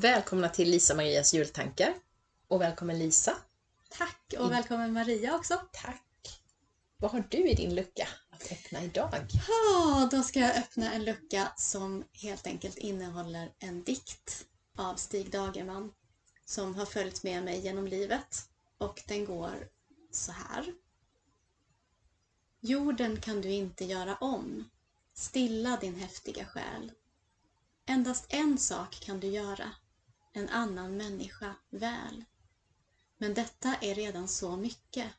Välkomna till Lisa Marias jultankar. Och välkommen Lisa. Tack och välkommen Maria också. Tack. Vad har du i din lucka att öppna idag? Ja, då ska jag öppna en lucka som helt enkelt innehåller en dikt av Stig Dagerman som har följt med mig genom livet. Och den går så här. Jorden kan du inte göra om. Stilla din häftiga själ. Endast en sak kan du göra. En annan människa väl. Men detta är redan så mycket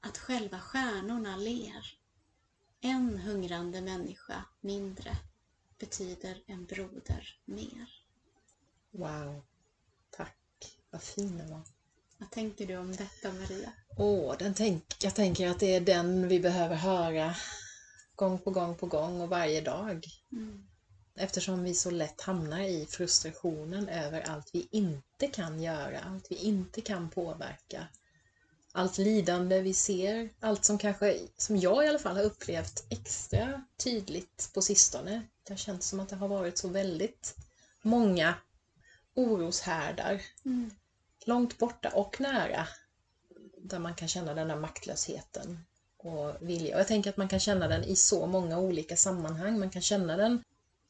att själva stjärnorna ler. En hungrande människa mindre betyder en broder mer. Wow. Tack. Vad fin den var. Vad tänker du om detta Maria? Åh, den tänk, jag tänker att det är den vi behöver höra gång på gång på gång och varje dag. Mm. Eftersom vi så lätt hamnar i frustrationen över allt vi inte kan göra, allt vi inte kan påverka. Allt lidande vi ser, allt som kanske, som jag i alla fall har upplevt extra tydligt på sistone. Det har känts som att det har varit så väldigt många oroshärdar, Mm. långt borta och nära, där man kan känna den där maktlösheten och vilja. Och jag tänker att man kan känna den i så många olika sammanhang. Man kan känna den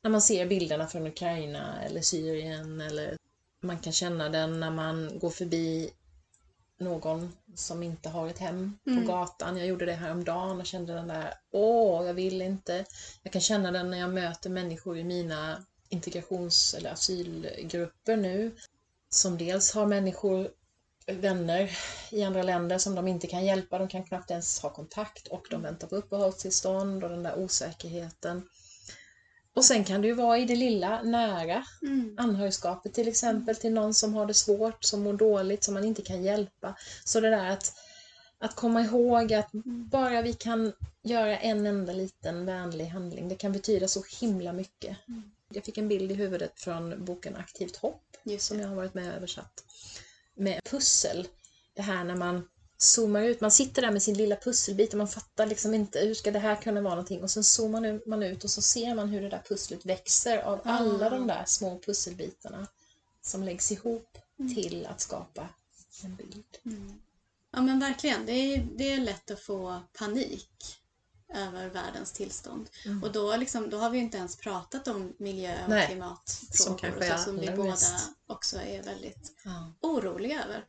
när man ser bilderna från Ukraina eller Syrien eller man kan känna den när man går förbi någon som inte har ett hem på Mm. gatan. Jag gjorde det häromdagen och kände den där, åh, jag vill inte. Jag kan känna den när jag möter människor i mina integrations eller asylgrupper nu som dels har människor, vänner i andra länder som de inte kan hjälpa, de kan knappt ens ha kontakt och de väntar på uppehållstillstånd och den där osäkerheten. Och sen kan det ju vara i det lilla, nära, Mm. anhörigskapet till exempel, till någon som har det svårt, som mår dåligt, som man inte kan hjälpa. Så det där att, att komma ihåg att bara vi kan göra en enda liten vänlig handling, det kan betyda så himla mycket. Mm. Jag fick en bild i huvudet från boken Aktivt hopp, som jag har varit med och översatt, med pussel. Det här när man zoomar ut, man sitter där med sin lilla pusselbit och man fattar liksom inte hur ska det här kunna vara någonting och sen zoomar man ut och så ser man hur det där pusslet växer av alla Ah. de där små pusselbitarna som läggs ihop Mm. till att skapa en bild. Mm. Ja men verkligen, det är, det är lätt att få panik över världens tillstånd. Mm. Och då, liksom, då har vi inte ens pratat om miljö och Nej, klimatfrågor som och så, som vi båda också är väldigt Ja. oroliga över.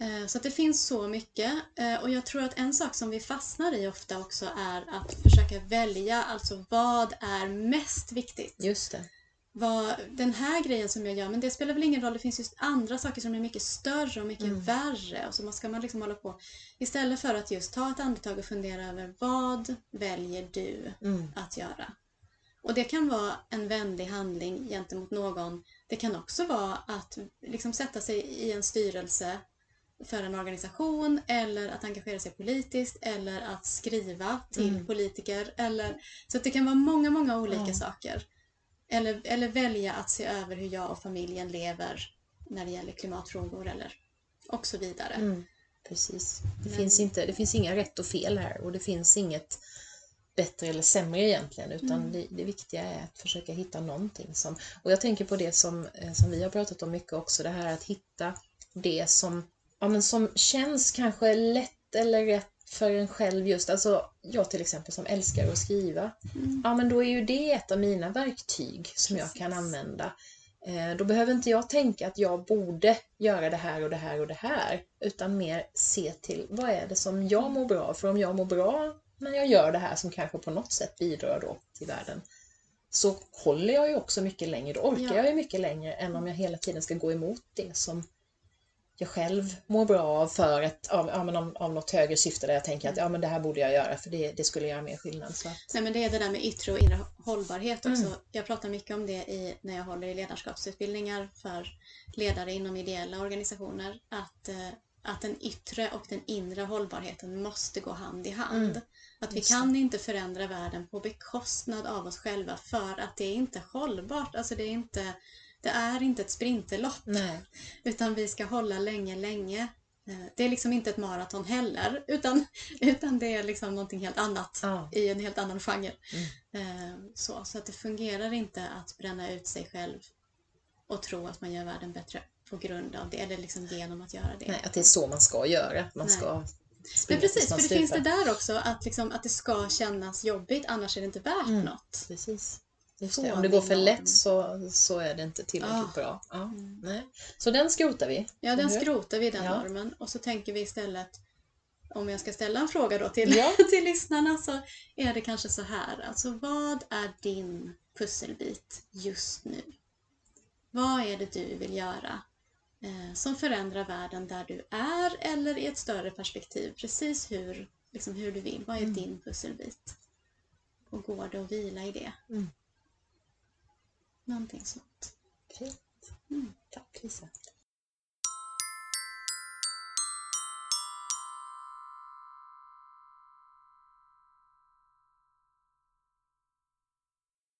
Eh, Så det finns så mycket Eh, och jag tror att en sak som vi fastnar i ofta också är att försöka välja, alltså vad är mest viktigt? Just det. Vad, den här grejen som jag gör, men det spelar väl ingen roll, det finns just andra saker som är mycket större och mycket Mm. värre och så ska man liksom hålla på istället för att just ta ett andetag och fundera över vad väljer du Mm. att göra? Och det kan vara en vänlig handling gentemot någon. Det kan också vara att liksom sätta sig i en styrelse för en organisation eller att engagera sig politiskt eller att skriva till Mm. politiker. Eller, så att det kan vara många, många olika Ja. saker. Eller, eller välja att se över hur jag och familjen lever när det gäller klimatfrågor eller och så vidare. Mm. Precis. Det, Men- finns inte, det finns inga rätt och fel här och det finns inget bättre eller sämre egentligen utan Mm. det, det viktiga är att försöka hitta någonting som... Och jag tänker på det som, eh, som vi har pratat om mycket också, det här att hitta det som, ja, men som känns kanske lätt eller rätt för en själv just. Alltså jag till exempel som älskar att skriva. Mm. Ja men då är ju det ett av mina verktyg som jag kan Precis. använda. Eh, Då behöver inte jag tänka att jag borde göra det här och det här och det här. Utan mer se till vad är det som jag mår bra av. För om jag mår bra när jag gör det här som kanske på något sätt bidrar då till världen. Så håller jag ju också mycket längre, då orkar Ja. jag ju mycket längre än om jag hela tiden ska gå emot det som jag själv mår bra av för ett, av, ja, men av, av något högre syfte där jag tänker att ja, men det här borde jag göra för det, det skulle göra mer skillnad. Så Nej, men det är det där med yttre och inre hållbarhet också. Mm. Jag pratar mycket om det i, när jag håller i ledarskapsutbildningar för ledare inom ideella organisationer. Att, eh, att den yttre och den inre hållbarheten måste gå hand i hand. Mm. Att vi Just kan inte förändra världen på bekostnad av oss själva för att det är inte hållbart. Alltså det är inte, det är inte ett sprinterlopp. nej. Utan vi ska hålla länge, länge. Eh, Det är liksom inte ett maraton heller, utan, utan det är liksom någonting helt annat Ja. i en helt annan genre. Mm. Eh, Så, så att det fungerar inte att bränna ut sig själv och tro att man gör världen bättre på grund av det, eller liksom genom att göra det. Nej, att det är så man ska göra. Man Nej. ska Men precis, för det finns det där också, att, liksom, att det ska kännas jobbigt, annars är det inte värt Mm. något. Precis. Just det. Om det går för lätt så, så är det inte tillräckligt Ah. bra. Ja. Mm. Nej. Så den skrotar vi. Ja, den skrotar vi, den Ja. normen. Och så tänker vi istället, om jag ska ställa en fråga då till, Ja. till lyssnarna, så är det kanske så här. Alltså, vad är din pusselbit just nu? Vad är det du vill göra eh, som förändrar världen där du är eller i ett större perspektiv? Precis hur, liksom hur du vill. Vad är Mm. din pusselbit? Och går det att vila i det? Mm. Någonting sånt. Fint. Mm.